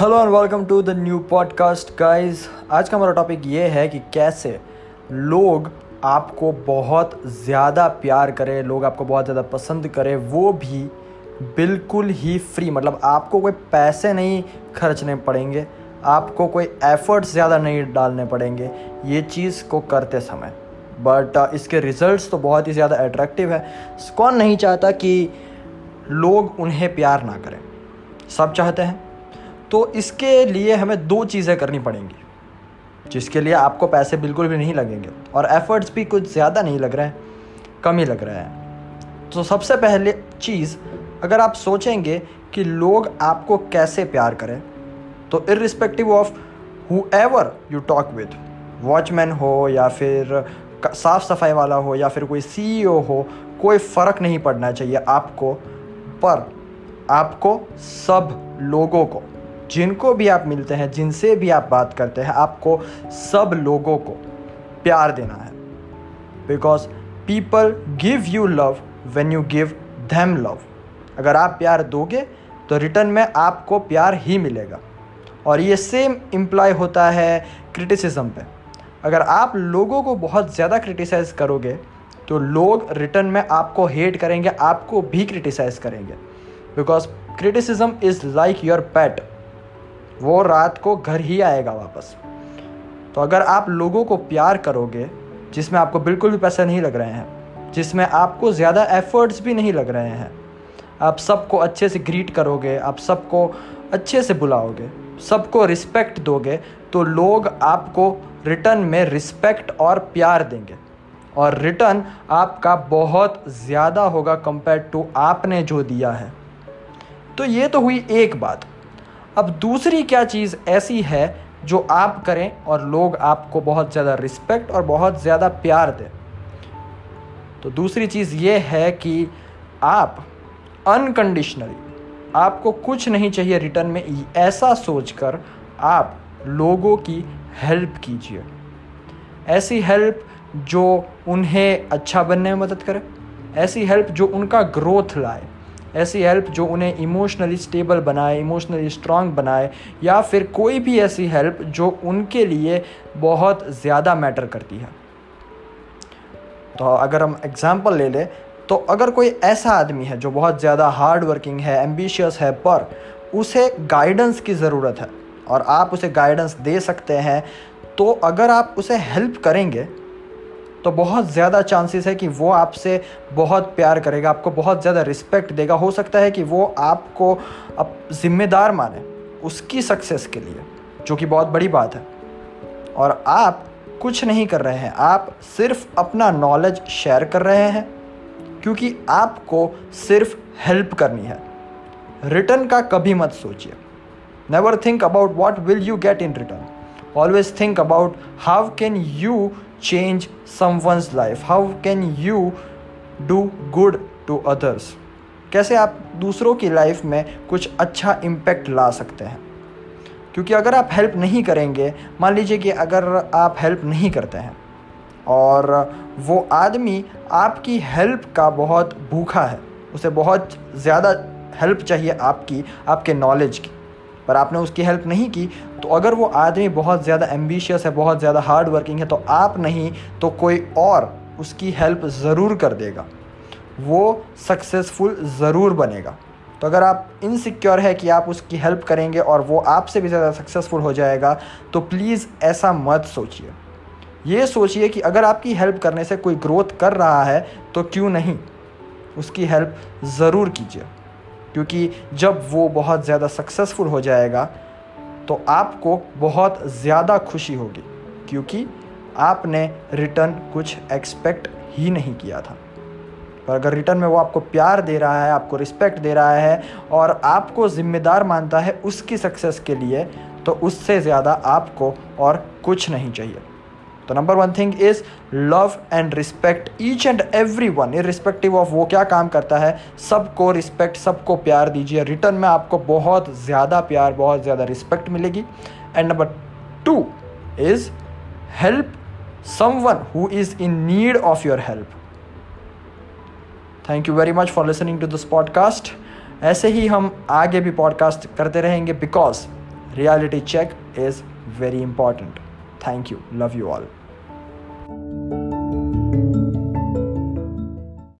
Hello and welcome to the new podcast guys आज का हमारा टॉपिक ये है कि कैसे लोग आपको बहुत ज़्यादा प्यार करें लोग आपको बहुत ज़्यादा पसंद करें वो भी बिल्कुल ही फ्री मतलब आपको कोई पैसे नहीं खर्चने पड़ेंगे आपको कोई एफर्ट्स ज़्यादा नहीं डालने पड़ेंगे ये चीज़ को करते समय. बट uh, इसके रिजल्ट्स तो बहुत ही ज़्यादा अट्रैक्टिव है. कौन नहीं चाहता कि लोग उन्हें प्यार ना करें? सब चाहते हैं तो इसके लिए हमें दो चीज़ें करनी पड़ेंगी, जिसके लिए आपको पैसे बिल्कुल भी नहीं लगेंगे और एफर्ट्स भी कुछ ज़्यादा नहीं लग रहे हैं, कम ही लग रहे हैं। तो सबसे पहले चीज़, अगर आप सोचेंगे कि लोग आपको कैसे प्यार करें तो irrespective of whoever you talk with watchman हो या फिर साफ़ सफ़ाई वाला हो या फिर कोई सीईओ हो, कोई फ़र्क नहीं पड़ना चाहिए आपको, पर आपको सब लोगों को जिनको भी आप मिलते हैं, जिनसे भी आप बात करते हैं, आपको सब लोगों को प्यार देना है। Because people give you love when you give them love अगर आप प्यार दोगे तो रिटर्न में आपको प्यार ही मिलेगा। और ये सेम इम्प्लाई होता है क्रिटिसिज्म पे। अगर आप लोगों को बहुत ज़्यादा क्रिटिसाइज़ करोगे तो लोग रिटर्न में आपको हेट करेंगे, आपको भी क्रिटिसाइज़ करेंगे। Because criticism is like your pet वो रात को घर ही आएगा वापस। तो अगर आप लोगों को प्यार करोगे, जिसमें आपको बिल्कुल भी पैसे नहीं लग रहे हैं, जिसमें आपको ज़्यादा एफर्ट्स भी नहीं लग रहे हैं, आप सबको अच्छे से ग्रीट करोगे, आप सबको अच्छे से बुलाओगे, सबको रिस्पेक्ट दोगे तो लोग आपको रिटर्न में रिस्पेक्ट और प्यार देंगे। और रिटर्न आपका बहुत ज़्यादा होगा कंपेयर टू आपने जो दिया है। तो ये तो हुई एक बात। अब दूसरी क्या चीज़ ऐसी है जो आप करें और लोग आपको बहुत ज़्यादा रिस्पेक्ट और बहुत ज़्यादा प्यार दें? तो दूसरी चीज़ ये है कि आप अनकंडीशनली आपको कुछ नहीं चाहिए रिटर्न में, ऐसा सोचकर आप लोगों की हेल्प कीजिए। ऐसी हेल्प जो उन्हें अच्छा बनने में मदद करे, ऐसी हेल्प जो उनका ग्रोथ लाए। ऐसी हेल्प जो उन्हें इमोशनली स्टेबल बनाए इमोशनली स्ट्रांग बनाए, या फिर कोई भी ऐसी हेल्प जो उनके लिए बहुत ज़्यादा मैटर करती है। तो अगर हम एग्ज़ाम्पल ले लें तो अगर कोई ऐसा आदमी है जो बहुत ज़्यादा हार्ड वर्किंग है एम्बिशियस है, पर उसे गाइडेंस की ज़रूरत है और आप उसे गाइडेंस दे सकते हैं तो अगर आप उसे हेल्प करेंगे तो बहुत ज़्यादा चांसेस है कि वो आपसे बहुत प्यार करेगा, आपको बहुत ज़्यादा रिस्पेक्ट देगा। हो सकता है कि वो आपको अब जिम्मेदार माने उसकी सक्सेस के लिए, जो कि बहुत बड़ी बात है। और आप कुछ नहीं कर रहे हैं, आप सिर्फ़ अपना नॉलेज शेयर कर रहे हैं, क्योंकि आपको सिर्फ़ हेल्प करनी है। रिटर्न का कभी मत सोचिए। Never think about what will you get in return always think about how can you change someone's life? How can you do good to others? कैसे आप दूसरों की लाइफ में कुछ अच्छा इम्पैक्ट ला सकते हैं? क्योंकि अगर आप हेल्प नहीं करेंगे, मान लीजिए कि अगर आप हेल्प नहीं करते हैं, और वो आदमी आपकी हेल्प का बहुत भूखा है, उसे बहुत ज़्यादा हेल्प चाहिए आपकी, आपके नॉलेज की। पर आपने उसकी हेल्प नहीं की तो अगर वो आदमी बहुत ज़्यादा एम्बिशियस है, बहुत ज़्यादा हार्ड वर्किंग है तो आप नहीं तो कोई और उसकी हेल्प ज़रूर कर देगा। वो सक्सेसफुल ज़रूर बनेगा। तो अगर आप इनसिक्योर है कि आप उसकी हेल्प करेंगे और वो आपसे भी ज़्यादा सक्सेसफुल हो जाएगा तो प्लीज़ ऐसा मत सोचिए। ये सोचिए कि अगर आपकी हेल्प करने से कोई ग्रोथ कर रहा है तो क्यों नहीं? उसकी हेल्प ज़रूर कीजिए। क्योंकि जब वो बहुत ज़्यादा सक्सेसफुल हो जाएगा तो आपको बहुत ज़्यादा खुशी होगी, क्योंकि आपने रिटर्न कुछ एक्सपेक्ट ही नहीं किया था। पर अगर रिटर्न में वो आपको प्यार दे रहा है, आपको रिस्पेक्ट दे रहा है और आपको ज़िम्मेदार मानता है उसकी सक्सेस के लिए तो उससे ज़्यादा आपको और कुछ नहीं चाहिए। तो number one thing is love and respect each and every one irrespective of वो क्या काम करता है, सबको रिस्पेक्ट सबको प्यार दीजिए। रिटर्न में आपको बहुत ज़्यादा प्यार, बहुत ज़्यादा रिस्पेक्ट मिलेगी। And number two is help someone who is in need of your help thank you very much for listening to this podcast ऐसे ही हम आगे भी पॉडकास्ट करते रहेंगे because reality check is very important thank you love you all.